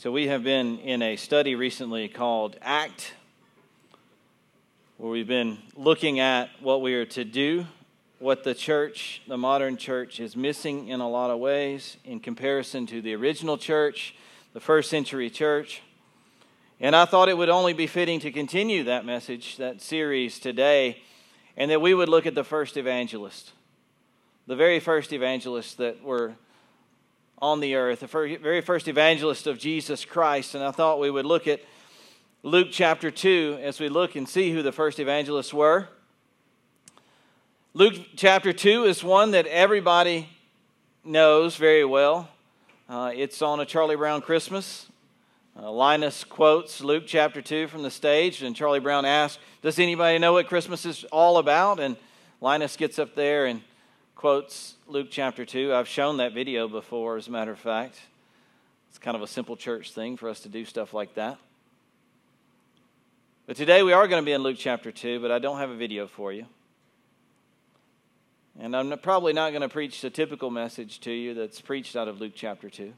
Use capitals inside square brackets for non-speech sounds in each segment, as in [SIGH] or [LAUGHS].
So, we have been in a study recently called ACT, where we've been looking at what we are to do, what the church, the modern church, is missing in a lot of ways in comparison to the original church, the first century church. And I thought it would only be fitting to continue that message, that series today, and that we would look at the first evangelist, the very first evangelists that were on the earth, the very first evangelist of Jesus Christ. And I thought we would look at Luke chapter 2 as we look and see who the first evangelists were. Luke chapter 2 is one that everybody knows very well. Uh, it's on a Charlie Brown Christmas. Uh, Linus quotes Luke chapter 2 from the stage, and Charlie Brown asks, Does anybody know what Christmas is all about? And Linus gets up there and quotes Luke chapter 2. I've shown that video before, as a matter of fact. It's kind of a simple church thing for us to do stuff like that. But today we are going to be in Luke chapter 2, but I don't have a video for you. And I'm probably not going to preach the typical message to you that's preached out of Luke chapter 2.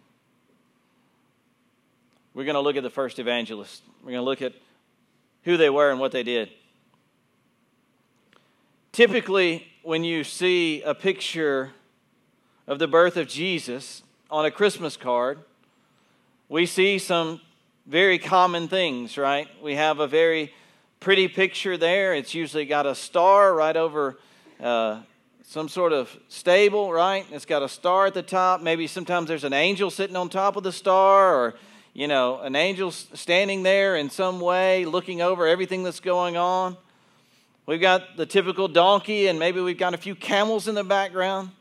We're going to look at the first evangelist. We're going to look at who they were and what they did. Typically, when you see a picture of the birth of Jesus on a Christmas card, we see some very common things, right? We have a very pretty picture there. It's usually got a star right over uh, some sort of stable, right? It's got a star at the top. Maybe sometimes there's an angel sitting on top of the star, or, you know, an angel standing there in some way looking over everything that's going on. We've got the typical donkey, and maybe we've got a few camels in the background.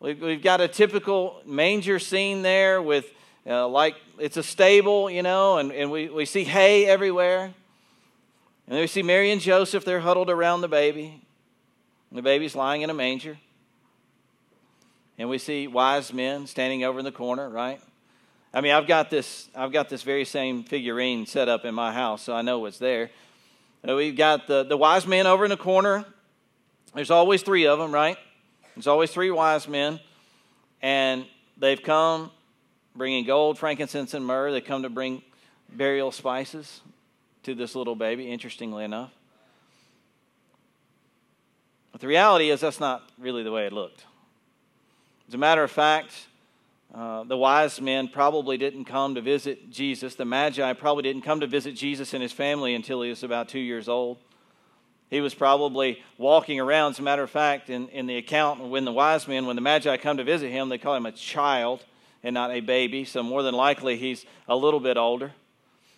We've, got a typical manger scene there with, uh, like, it's a stable, you know, and, and we, we see hay everywhere. And then we see Mary and Joseph, they're huddled around the baby. The baby's lying in a manger. And we see wise men standing over in the corner, right? I mean, I've got this, I've got this very same figurine set up in my house, so I know what's there. Uh, we've got the, the wise men over in the corner. There's always three of them, right? There's always three wise men. And they've come bringing gold, frankincense, and myrrh. They come to bring burial spices to this little baby, interestingly enough. But the reality is, that's not really the way it looked. As a matter of fact, uh, the wise men probably didn't come to visit Jesus. The Magi probably didn't come to visit Jesus and his family until he was about two years old. He was probably walking around. As a matter of fact, in, in the account, when the wise men, when the Magi come to visit him, they call him a child and not a baby. So, more than likely, he's a little bit older.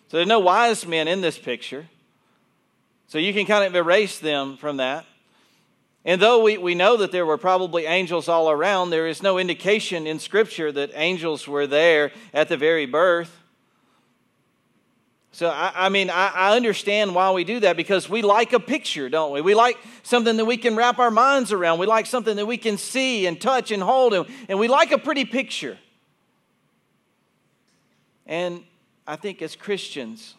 So, there's no wise men in this picture. So, you can kind of erase them from that. And though we, we know that there were probably angels all around, there is no indication in Scripture that angels were there at the very birth. So, I, I mean, I, I, understand why we do that because we like a picture, don't we? We like something that we can wrap our minds around. We like something that we can see and touch and hold, and, and we like a pretty picture. And I think as Christians,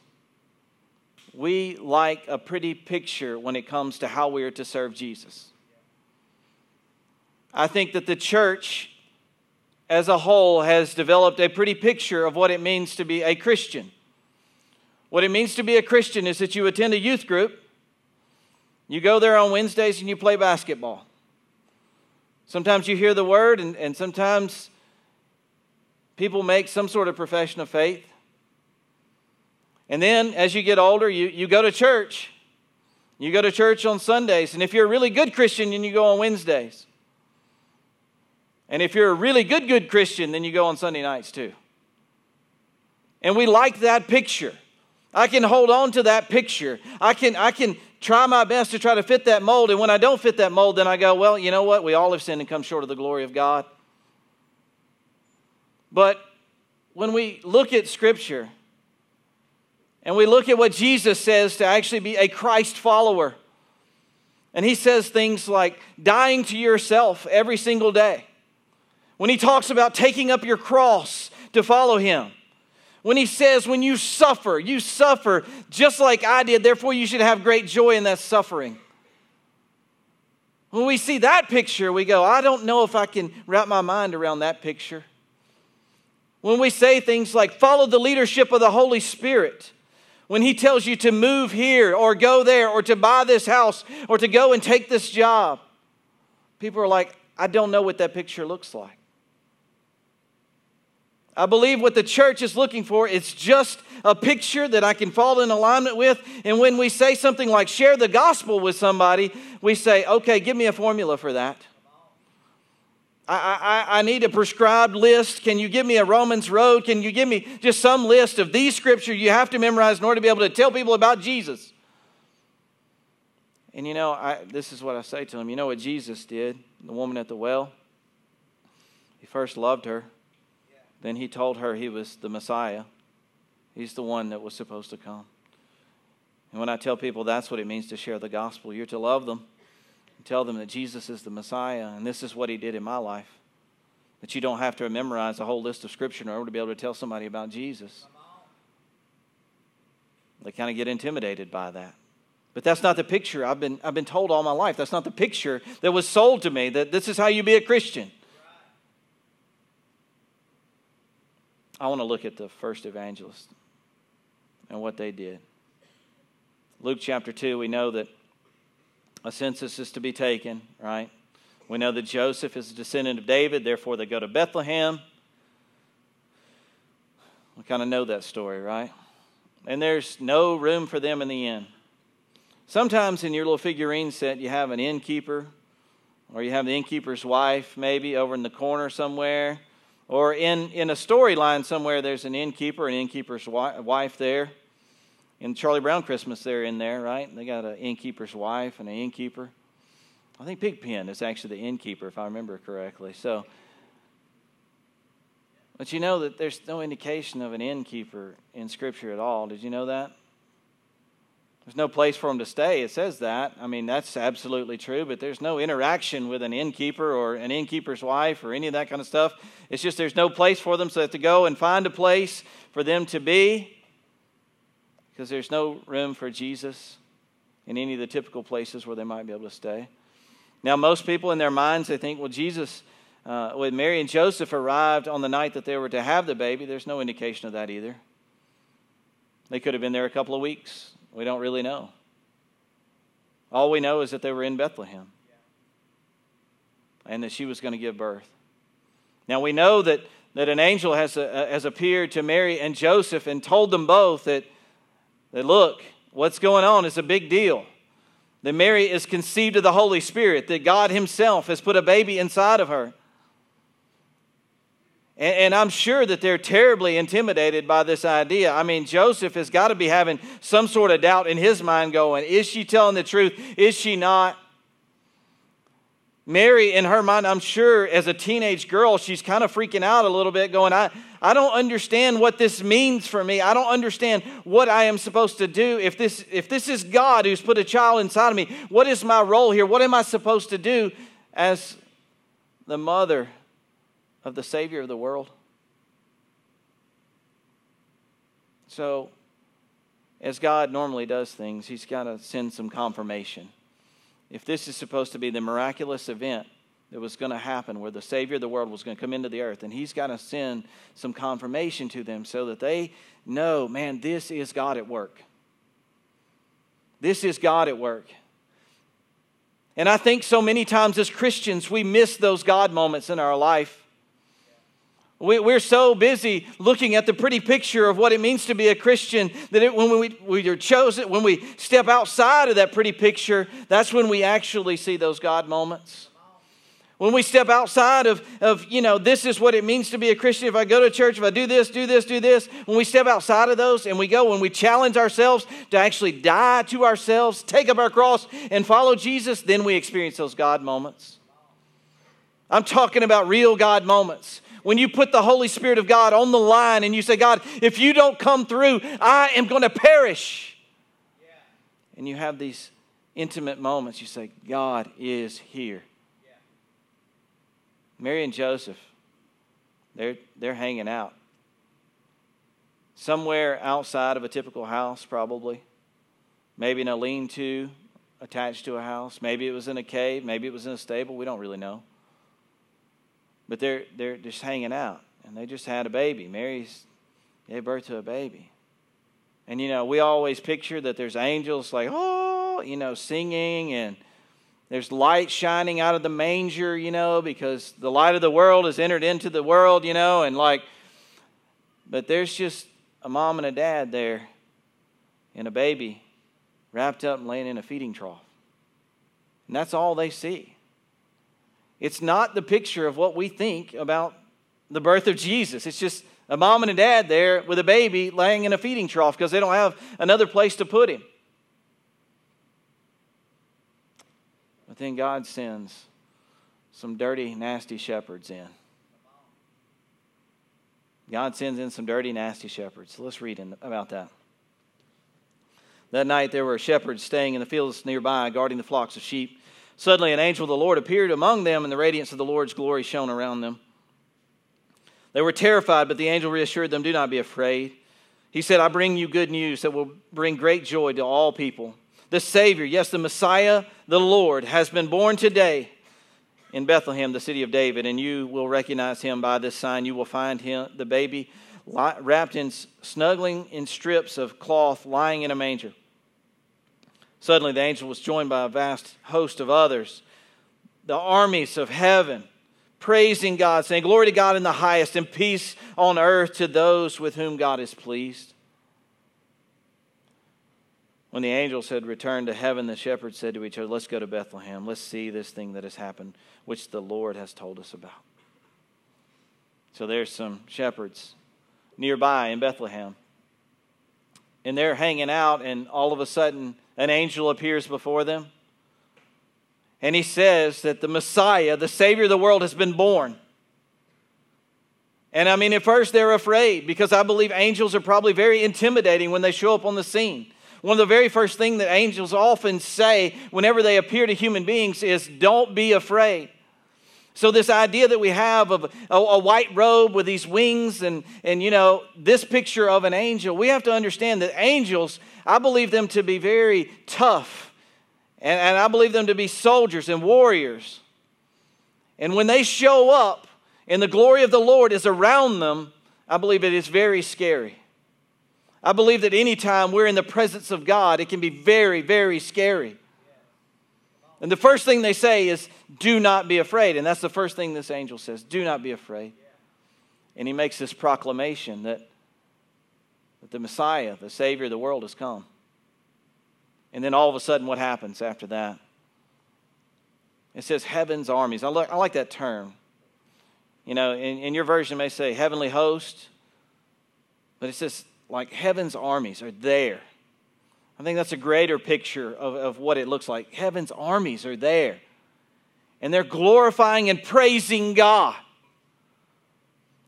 we like a pretty picture when it comes to how we are to serve Jesus. I think that the church as a whole has developed a pretty picture of what it means to be a Christian. What it means to be a Christian is that you attend a youth group, you go there on Wednesdays, and you play basketball. Sometimes you hear the word, and, and sometimes people make some sort of profession of faith. And then as you get older, you, you go to church. You go to church on Sundays. And if you're a really good Christian, then you go on Wednesdays. And if you're a really good, good Christian, then you go on Sunday nights too. And we like that picture. I can hold on to that picture. I can, I can try my best to try to fit that mold. And when I don't fit that mold, then I go, well, you know what? We all have sinned and come short of the glory of God. But when we look at Scripture and we look at what Jesus says to actually be a Christ follower, and he says things like dying to yourself every single day when he talks about taking up your cross to follow him. When he says, when you suffer, you suffer just like I did, therefore you should have great joy in that suffering. When we see that picture, we go, I don't know if I can wrap my mind around that picture. When we say things like, follow the leadership of the Holy Spirit, when He tells you to move here or go there or to buy this house or to go and take this job, people are like, I don't know what that picture looks like. I believe what the church is looking for is just a picture that I can fall in alignment with. And when we say something like share the gospel with somebody, we say, okay, give me a formula for that. I, I, I need a prescribed list. Can you give me a Romans road? Can you give me just some list of these scriptures you have to memorize in order to be able to tell people about Jesus? And you know, I, this is what I say to them. You know what Jesus did? The woman at the well? He first loved her. Then he told her he was the Messiah. He's the one that was supposed to come. And when I tell people that's what it means to share the gospel, you're to love them and tell them that Jesus is the Messiah and this is what he did in my life. That you don't have to memorize a whole list of scripture in order to be able to tell somebody about Jesus. They kind of get intimidated by that. But that's not the picture I've been, I've been told all my life. That's not the picture that was sold to me that this is how you be a Christian. I want to look at the first evangelist and what they did. Luke chapter 2, we know that a census is to be taken, right? We know that Joseph is a descendant of David, therefore they go to Bethlehem. We kind of know that story, right? And there's no room for them in the inn. Sometimes in your little figurine set, you have an innkeeper, or you have the innkeeper's wife, maybe over in the corner somewhere. Or in, in a storyline somewhere, there's an innkeeper, an innkeeper's wife there in Charlie Brown Christmas, they're in there, right? They got an innkeeper's wife and an innkeeper. I think Pigpen is actually the innkeeper, if I remember correctly. So, but you know that there's no indication of an innkeeper in Scripture at all. Did you know that? There's no place for them to stay. It says that. I mean, that's absolutely true, but there's no interaction with an innkeeper or an innkeeper's wife or any of that kind of stuff. It's just there's no place for them, so they have to go and find a place for them to be because there's no room for Jesus in any of the typical places where they might be able to stay. Now, most people in their minds, they think, well, Jesus, uh, when Mary and Joseph arrived on the night that they were to have the baby, there's no indication of that either. They could have been there a couple of weeks. We don't really know. All we know is that they were in Bethlehem and that she was going to give birth. Now, we know that, that an angel has, uh, has appeared to Mary and Joseph and told them both that that look, what's going on is a big deal. That Mary is conceived of the Holy Spirit, that God Himself has put a baby inside of her. And, and I'm sure that they're terribly intimidated by this idea. I mean, Joseph has got to be having some sort of doubt in his mind going, is she telling the truth? Is she not? Mary, in her mind, I'm sure as a teenage girl, she's kind of freaking out a little bit, going, I, I don't understand what this means for me. I don't understand what I am supposed to do. If this, if this is God who's put a child inside of me, what is my role here? What am I supposed to do as the mother of the Savior of the world? So, as God normally does things, He's got to send some confirmation if this is supposed to be the miraculous event that was going to happen where the Savior of the world was going to come into the earth, and He's got to send some confirmation to them so that they know, man, this is God at work. This is God at work. And I think so many times as Christians, we miss those God moments in our life. We, are so busy looking at the pretty picture of what it means to be a Christian that it, when we, we are chosen, when we step outside of that pretty picture, that's when we actually see those God moments. When we step outside of, of, you know, this is what it means to be a Christian. If I go to church, if I do this, do this, do this, when we step outside of those and we go, when we challenge ourselves to actually die to ourselves, take up our cross, and follow Jesus, then we experience those God moments. I'm talking about real God moments when you put the Holy Spirit of God on the line and you say, God, if you don't come through, I am going to perish. Yeah. And you have these intimate moments, you say, God is here. Yeah. Mary and Joseph, they're, they're hanging out. Somewhere outside of a typical house, probably. Maybe in a lean to attached to a house. Maybe it was in a cave. Maybe it was in a stable. We don't really know. But they're, they're just hanging out. and they just had a baby. Mary's gave birth to a baby. And, you know, we always picture that there's angels like, oh, you know, singing and there's light shining out of the manger, you know, because the light of the world has entered into the world, you know, and like, but there's just a mom and a dad there and a baby wrapped up and laying in a feeding trough. And that's all they see. It's not the picture of what we think about the birth of Jesus. It's just a mom and a dad there with a baby laying in a feeding trough because they don't have another place to put him. But then God sends some dirty, nasty shepherds in. God sends in some dirty, nasty shepherds. let's read in, about that. That night there were shepherds staying in the fields nearby, guarding the flocks of sheep. Suddenly an angel of the Lord appeared among them, and the radiance of the Lord's glory shone around them. They were terrified, but the angel reassured them, Do not be afraid. He said, I bring you good news that will bring great joy to all people the Savior, yes, the Messiah, the Lord, has been born today in Bethlehem, the city of David, and you will recognize him by this sign. You will find him, the baby, wrapped in snuggling in strips of cloth, lying in a manger. Suddenly, the angel was joined by a vast host of others, the armies of heaven, praising God, saying, Glory to God in the highest, and peace on earth to those with whom God is pleased. When the angels had returned to heaven, the shepherds said to each other, Let's go to Bethlehem. Let's see this thing that has happened, which the Lord has told us about. So there's some shepherds nearby in Bethlehem. And they're hanging out, and all of a sudden, an angel appears before them. And he says that the Messiah, the Savior of the world, has been born. And I mean, at first they're afraid because I believe angels are probably very intimidating when they show up on the scene. One of the very first things that angels often say whenever they appear to human beings is, Don't be afraid. So, this idea that we have of a, a, white robe with these wings and, and, you know, this picture of an angel, we have to understand that angels, I believe them to be very tough. And, and I believe them to be soldiers and warriors. And when they show up and the glory of the Lord is around them, I believe it is very scary. I believe that anytime we're in the presence of God, it can be very, very scary. And the first thing they say is, Do not be afraid. And that's the first thing this angel says do not be afraid. And he makes this proclamation that, that the Messiah, the Savior of the world, has come. And then all of a sudden, what happens after that? It says heaven's armies. I, like, I like that term. You know, in, in your version, may say heavenly host, but it says like heaven's armies are there. I think that's a greater picture of, of what it looks like. Heaven's armies are there. And they're glorifying and praising God.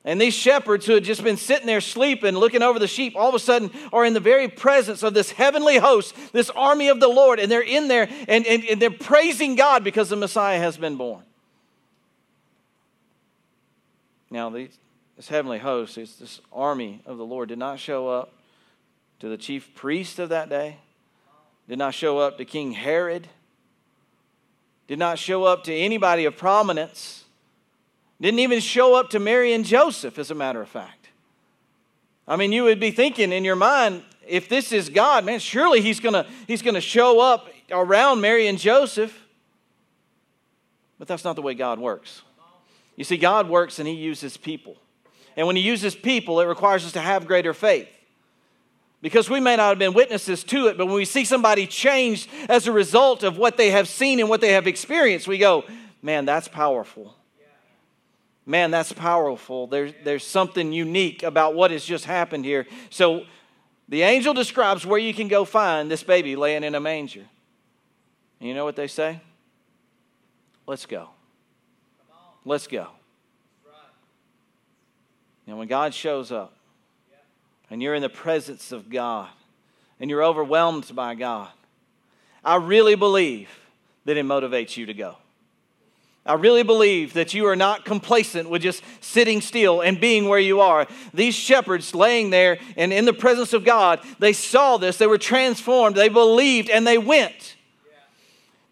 And these shepherds who had just been sitting there sleeping, looking over the sheep, all of a sudden are in the very presence of this heavenly host, this army of the Lord, and they're in there and, and, and they're praising God because the Messiah has been born. Now, these, this heavenly host, this army of the Lord, did not show up to the chief priest of that day, did not show up to King Herod, did not show up to anybody of prominence, didn't even show up to Mary and Joseph, as a matter of fact. I mean, you would be thinking in your mind, if this is God, man, surely he's going he's going to show up around Mary and Joseph. But that's not the way God works. You see, God works and he uses people. And when He uses people, it requires us to have greater faith. Because we may not have been witnesses to it, but when we see somebody changed as a result of what they have seen and what they have experienced, we go, man, that's powerful. Man, that's powerful. There's, there's something unique about what has just happened here. So the angel describes where you can go find this baby laying in a manger. And you know what they say? Let's go. Let's go. And when God shows up and you're in the presence of God and you're overwhelmed by God, I really believe that it motivates you to go. I really believe that you are not complacent with just sitting still and being where you are. These shepherds laying there and in the presence of God, they saw this, they were transformed, they believed, and they went.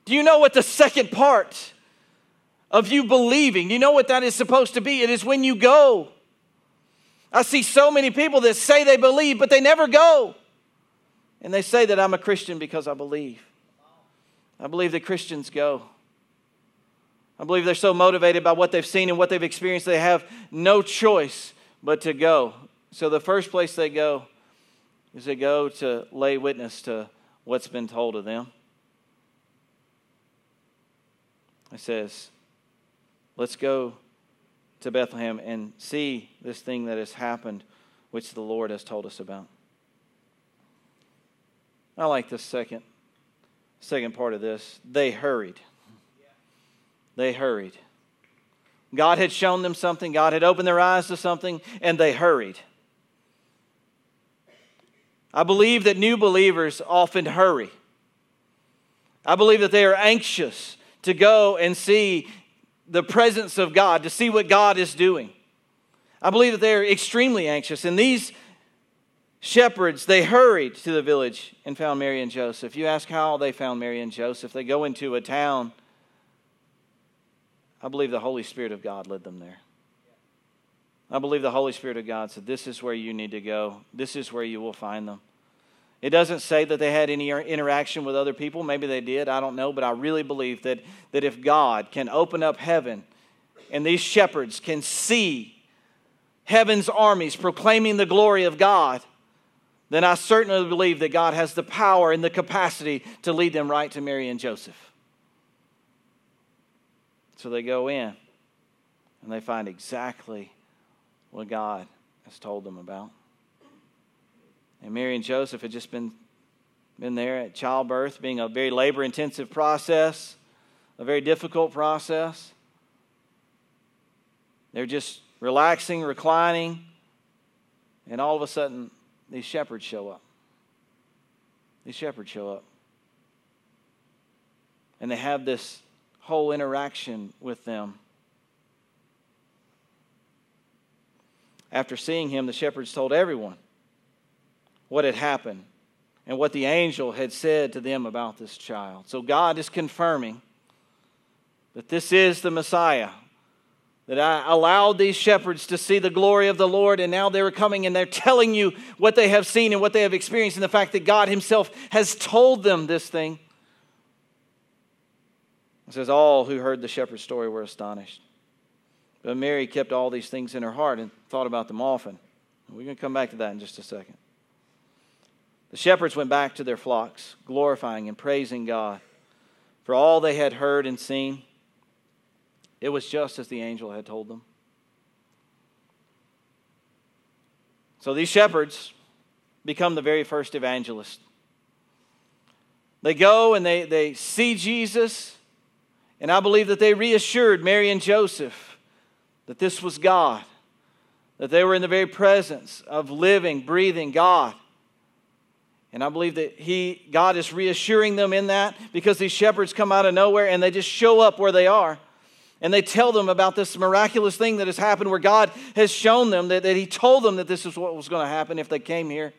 Do you know what the second part of you believing, you know what that is supposed to be? It is when you go. I see so many people that say they believe, but they never go. And they say that I'm a Christian because I believe. I believe that Christians go. I believe they're so motivated by what they've seen and what they've experienced, they have no choice but to go. So the first place they go is they go to lay witness to what's been told of them. It says, Let's go to Bethlehem and see this thing that has happened, which the Lord has told us about. I like the second, second part of this. They hurried. They hurried. God had shown them something, God had opened their eyes to something, and they hurried. I believe that new believers often hurry. I believe that they are anxious to go and see the presence of God, to see what God is doing. I believe that they are extremely anxious. And these shepherds, they hurried to the village and found Mary and Joseph. You ask how they found Mary and Joseph. They go into a town. I believe the Holy Spirit of God led them there. I believe the Holy Spirit of God said, This is where you need to go. This is where you will find them. It doesn't say that they had any interaction with other people. Maybe they did. I don't know. But I really believe that, that if God can open up heaven and these shepherds can see heaven's armies proclaiming the glory of God, then I certainly believe that God has the power and the capacity to lead them right to Mary and Joseph. So they go in and they find exactly what God has told them about. And Mary and Joseph had just been, been there at childbirth, being a very labor intensive process, a very difficult process. They're just relaxing, reclining, and all of a sudden, these shepherds show up. These shepherds show up. And they have this whole interaction with them. After seeing him, the shepherds told everyone what had happened and what the angel had said to them about this child. So God is confirming that this is the Messiah. That I allowed these shepherds to see the glory of the Lord, and now they're coming and they're telling you what they have seen and what they have experienced, and the fact that God Himself has told them this thing. It says, All who heard the shepherd's story were astonished. But Mary kept all these things in her heart and thought about them often. We're going to come back to that in just a second. The shepherds went back to their flocks, glorifying and praising God for all they had heard and seen. It was just as the angel had told them. So these shepherds become the very first evangelists. They go and they, they see Jesus, and I believe that they reassured Mary and Joseph that this was God, that they were in the very presence of living, breathing God. And I believe that he, God is reassuring them in that because these shepherds come out of nowhere and they just show up where they are. And they tell them about this miraculous thing that has happened where God has shown them that, that He told them that this is what was going to happen if they came here.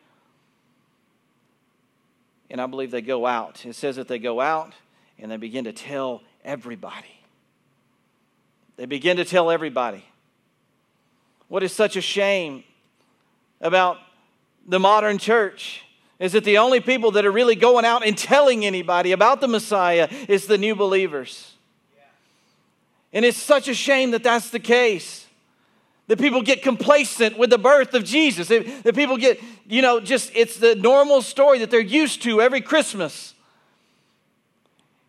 And I believe they go out. It says that they go out and they begin to tell everybody. They begin to tell everybody. What is such a shame about the modern church is that the only people that are really going out and telling anybody about the Messiah is the new believers. And it's such a shame that that's the case. That people get complacent with the birth of Jesus. That people get, you know, just it's the normal story that they're used to every Christmas.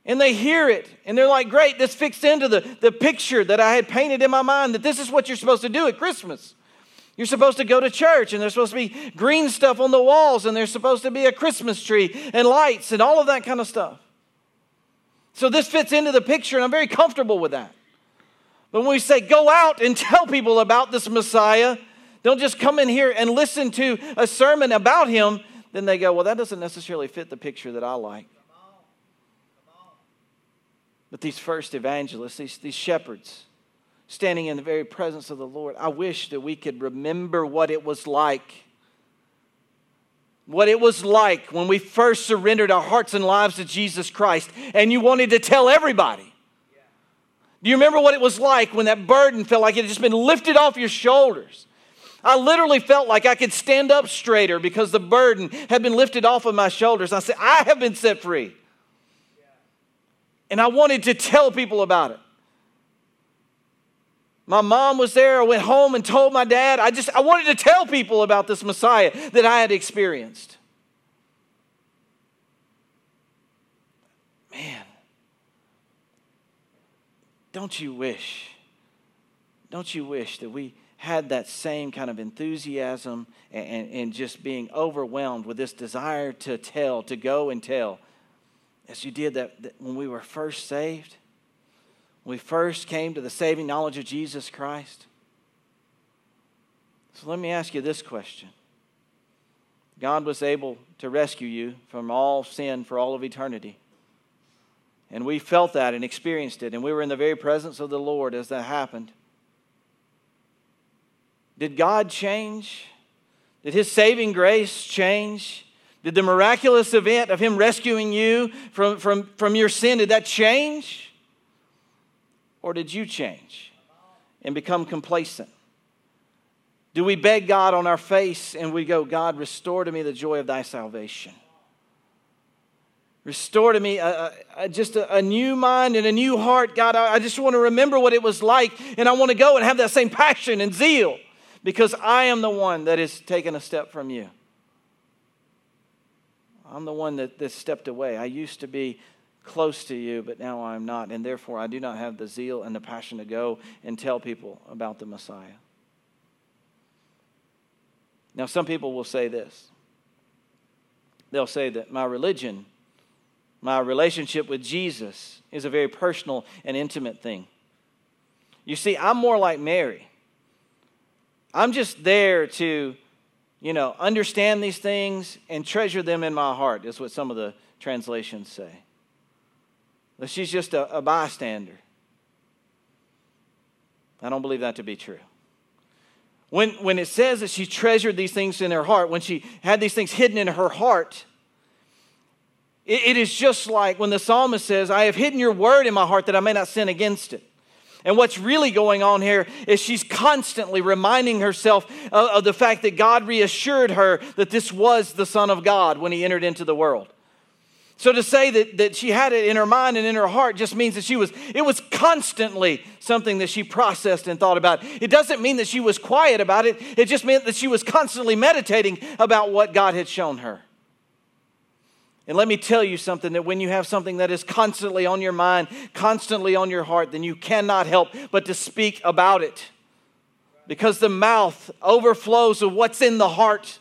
And they hear it and they're like, great, this fits into the, the picture that I had painted in my mind that this is what you're supposed to do at Christmas. You're supposed to go to church, and there's supposed to be green stuff on the walls, and there's supposed to be a Christmas tree and lights and all of that kind of stuff. So this fits into the picture, and I'm very comfortable with that. But when we say go out and [LAUGHS] tell people about this Messiah, don't just come in here and listen to a sermon about him, then they go, well, that doesn't necessarily fit the picture that I like. But these first evangelists, these, these shepherds, standing in the very presence of the Lord. I wish that we could remember what it was like. What it was like when we first surrendered our hearts and lives to Jesus Christ and you wanted to tell everybody. Do you remember what it was like when that burden felt like it had just been lifted off your shoulders? I literally felt like I could stand up straighter because the burden had been lifted off of my shoulders. I said, I have been set free. And I wanted to tell people about it. My mom was there. I went home and told my dad. I just I wanted to tell people about this Messiah that I had experienced. Man, don't you wish? Don't you wish that we had that same kind of enthusiasm and, and, and, just being overwhelmed with this desire to tell, to go and tell, as you did that, that when we were first saved, we first came to the saving knowledge of Jesus Christ? So let me ask you this question God was able to rescue you from all sin for all of eternity. And we felt that and experienced it, and we were in the very presence of the Lord as that happened. Did God change? Did His saving grace change? Did the miraculous event of Him rescuing you from, from, from your sin, did that change? Or did you change and become complacent? Do we beg God on our face and we go, God, restore to me the joy of thy salvation? Restore to me a, a, just a, a, new mind and a new heart. God, I, I just want to remember what it was like, and I want to go and have that same passion and zeal because I am the one that is taking a step from you. I'm the one that, that stepped away. I used to be close to you, but now I'm not. And therefore, I do not have the zeal and the passion to go and tell people about the Messiah. Now, some people will say this they'll say that my religion, my relationship with Jesus, is a very personal and intimate thing. You see, I'm more like Mary. I'm just there to, you know, understand these things and treasure them in my heart, is what some of the translations say. That she's just a, a bystander. I don't believe that to be true. When, when it says that she treasured these things in her heart, when she had these things hidden in her heart, it, it is just like when the psalmist says, I have hidden your word in my heart that I may not sin against it. And what's really going on here is she's constantly reminding herself of, of, the fact that God reassured her that this was the Son of God when he entered into the world. So to say that, that she had it in her mind and in her heart just means that she was, it was constantly something that she processed and thought about. It doesn't mean that she was quiet about it, it just meant that she was constantly meditating about what God had shown her. And let me tell you something that when you have something that is constantly on your mind, constantly on your heart, then you cannot help but to speak about it. Because the mouth overflows of what's in the heart.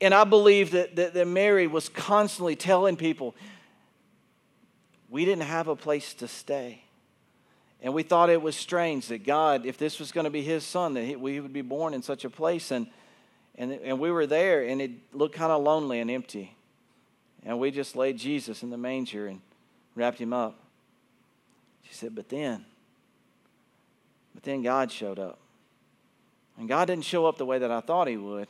And I believe that, that, that Mary was constantly telling people, we didn't have a place to stay. And we thought it was strange that God, if this was going to be his son, that he, we would be born in such a place. And and, and we were there, and it looked kind of lonely and empty. And we just laid Jesus in the manger and wrapped him up. She said, But then, but then God showed up. And God didn't show up the way that I thought he would.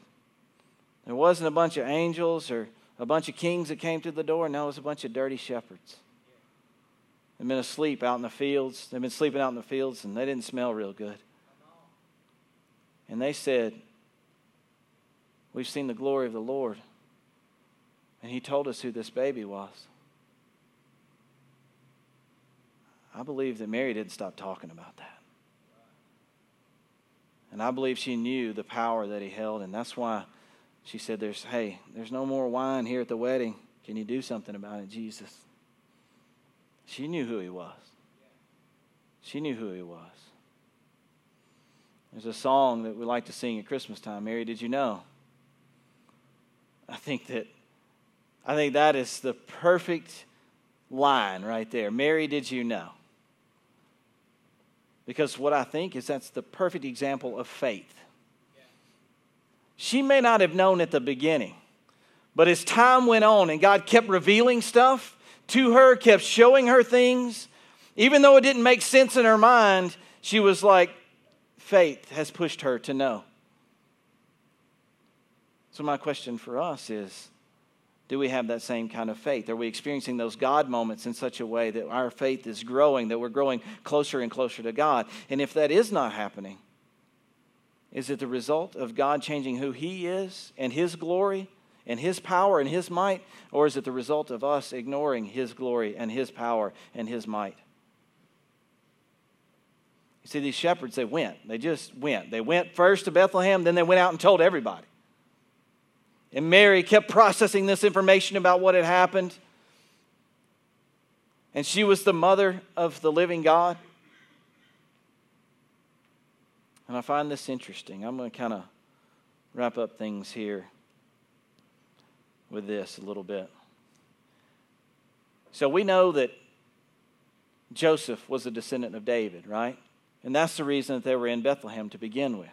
There wasn't a bunch of angels or a bunch of kings that came to the door. No, it was a bunch of dirty shepherds. They've been asleep out in the fields. They've been sleeping out in the fields, and they didn't smell real good. And they said, We've seen the glory of the Lord. And he told us who this baby was. I believe that Mary didn't stop talking about that. And I believe she knew the power that he held, and that's why she said, There's hey, there's no more wine here at the wedding. Can you do something about it, Jesus? She knew who he was. She knew who he was. There's a song that we like to sing at Christmas time. Mary, did you know? I think that I think that is the perfect line right there. Mary, did you know? Because what I think is that's the perfect example of faith. She may not have known at the beginning, but as time went on and God kept revealing stuff to her, kept showing her things, even though it didn't make sense in her mind, she was like, faith has pushed her to know. So, my question for us is do we have that same kind of faith? Are we experiencing those God moments in such a way that our faith is growing, that we're growing closer and closer to God? And if that is not happening, Is it the result of God changing who He is and His glory and His power and His might? Or is it the result of us ignoring His glory and His power and His might? You see, these shepherds, they went. They just went. They went first to Bethlehem, then they went out and told everybody. And Mary kept processing this information about what had happened. And she was the mother of the living God. And I find this interesting. I'm going to kind of wrap up things here with this a little bit. So we know that Joseph was a descendant of David, right? And that's the reason that they were in Bethlehem to begin with.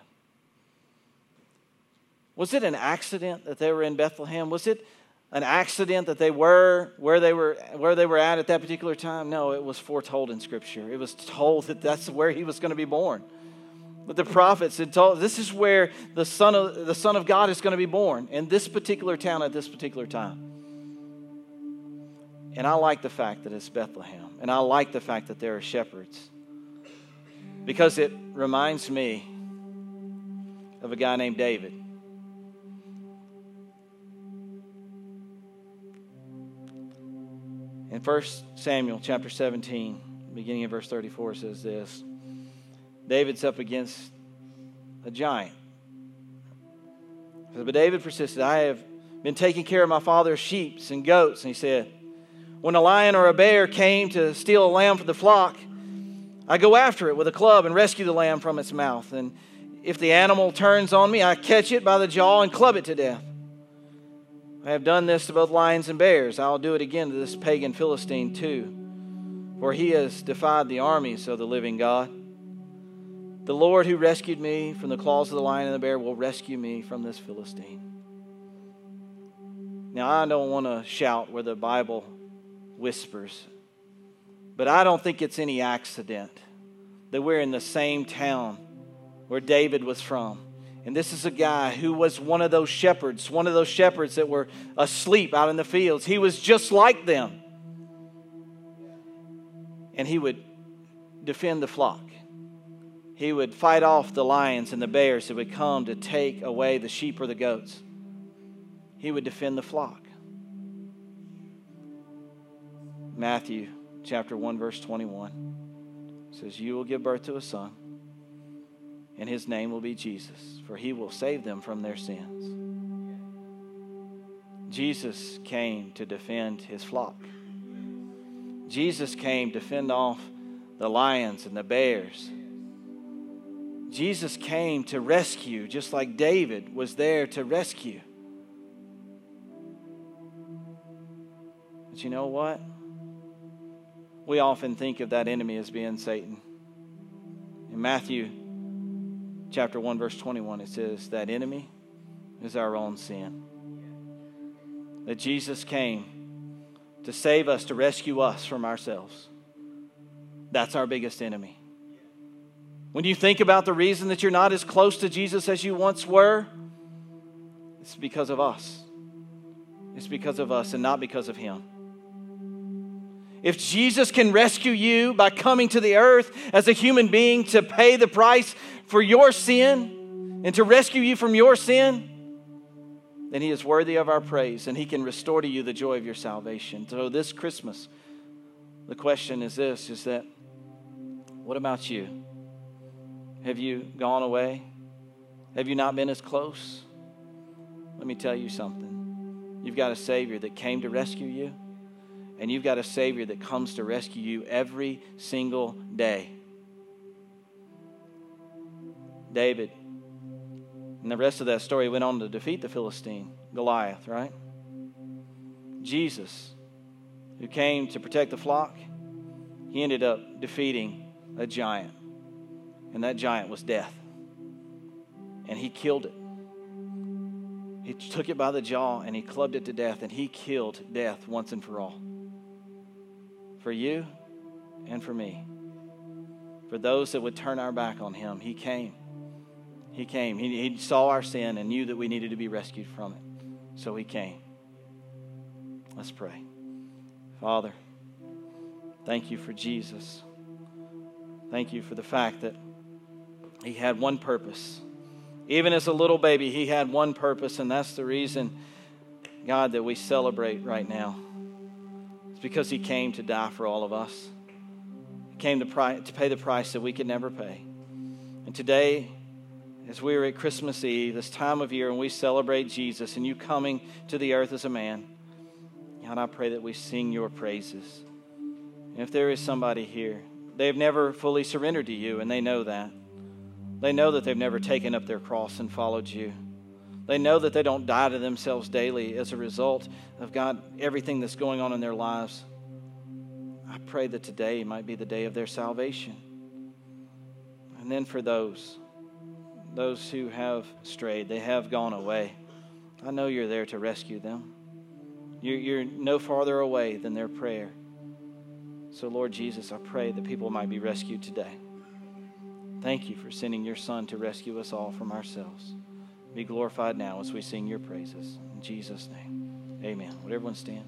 Was it an accident that they were in Bethlehem? Was it an accident that they were where they were where they were at at that particular time? No, it was foretold in Scripture. It was told that that's where he was going to be born. But the prophets had told this is where the son of the son of God is going to be born in this particular town at this particular time. And I like the fact that it's Bethlehem, and I like the fact that there are shepherds because it reminds me of a guy named David. In 1 Samuel chapter 17, beginning in verse 34, says this. David's up against a giant. But David persisted, I have been taking care of my father's sheep and goats. And he said, When a lion or a bear came to steal a lamb from the flock, I go after it with a club and rescue the lamb from its mouth. And if the animal turns on me, I catch it by the jaw and club it to death. I have done this to both lions and bears. I'll do it again to this pagan Philistine too, for he has defied the armies of the living God. The Lord who rescued me from the claws of the lion and the bear will rescue me from this Philistine. Now, I don't want to shout where the Bible whispers, but I don't think it's any accident that we're in the same town where David was from. And this is a guy who was one of those shepherds, one of those shepherds that were asleep out in the fields. He was just like them. And he would defend the flock he would fight off the lions and the bears that would come to take away the sheep or the goats. He would defend the flock. Matthew chapter 1 verse 21 says you will give birth to a son and his name will be Jesus for he will save them from their sins. Jesus came to defend his flock. Jesus came to fend off the lions and the bears Jesus came to rescue, just like David was there to rescue. But you know what? We often think of that enemy as being Satan. In Matthew chapter 1 verse 21 it says that enemy is our own sin. That Jesus came to save us, to rescue us from ourselves. That's our biggest enemy. When you think about the reason that you're not as close to Jesus as you once were, it's because of us. It's because of us and not because of Him. If Jesus can rescue you by coming to the earth as a human being to pay the price for your sin and to rescue you from your sin, then He is worthy of our praise and He can restore to you the joy of your salvation. So, this Christmas, the question is this is that, what about you? Have you gone away? Have you not been as close? Let me tell you something. You've got a Savior that came to rescue you, and you've got a Savior that comes to rescue you every single day. David, and the rest of that story went on to defeat the Philistine, Goliath, right? Jesus, who came to protect the flock, he ended up defeating a giant and that giant was death. And he killed it. He took it by the jaw and he clubbed it to death, and he killed death once and for all. For you and for me. For those that would turn our back on him, he came. He came. He, he saw our sin and knew that we needed to be rescued from it. So he came. Let's pray. Father, thank you for Jesus. Thank you for the fact that he had one purpose, Even as a little baby, he had one purpose, and that's the reason, God, that we celebrate right now. Because he came to die for all of us. He came to, pri- to pay the price that we could never pay. And today, as we are at Christmas Eve, this time of year, and we celebrate Jesus and you coming to the earth as a man, God, I pray that we sing your praises. And if there is somebody here, they've never fully surrendered to you, and they know that. They know that they've never taken up their cross and followed you. They know that they don't die to themselves daily as a result of God, everything that's going on in their lives. I pray that today might be the day of their salvation. And then for those, those who have strayed, they have gone away. I know you're there to rescue them. You're, you're no farther away than their prayer. So, Lord Jesus, I pray that people might be rescued today. Thank you for sending your Son to rescue us all from ourselves. Be glorified now as we sing your praises. In Jesus' name, amen. Would everyone stand?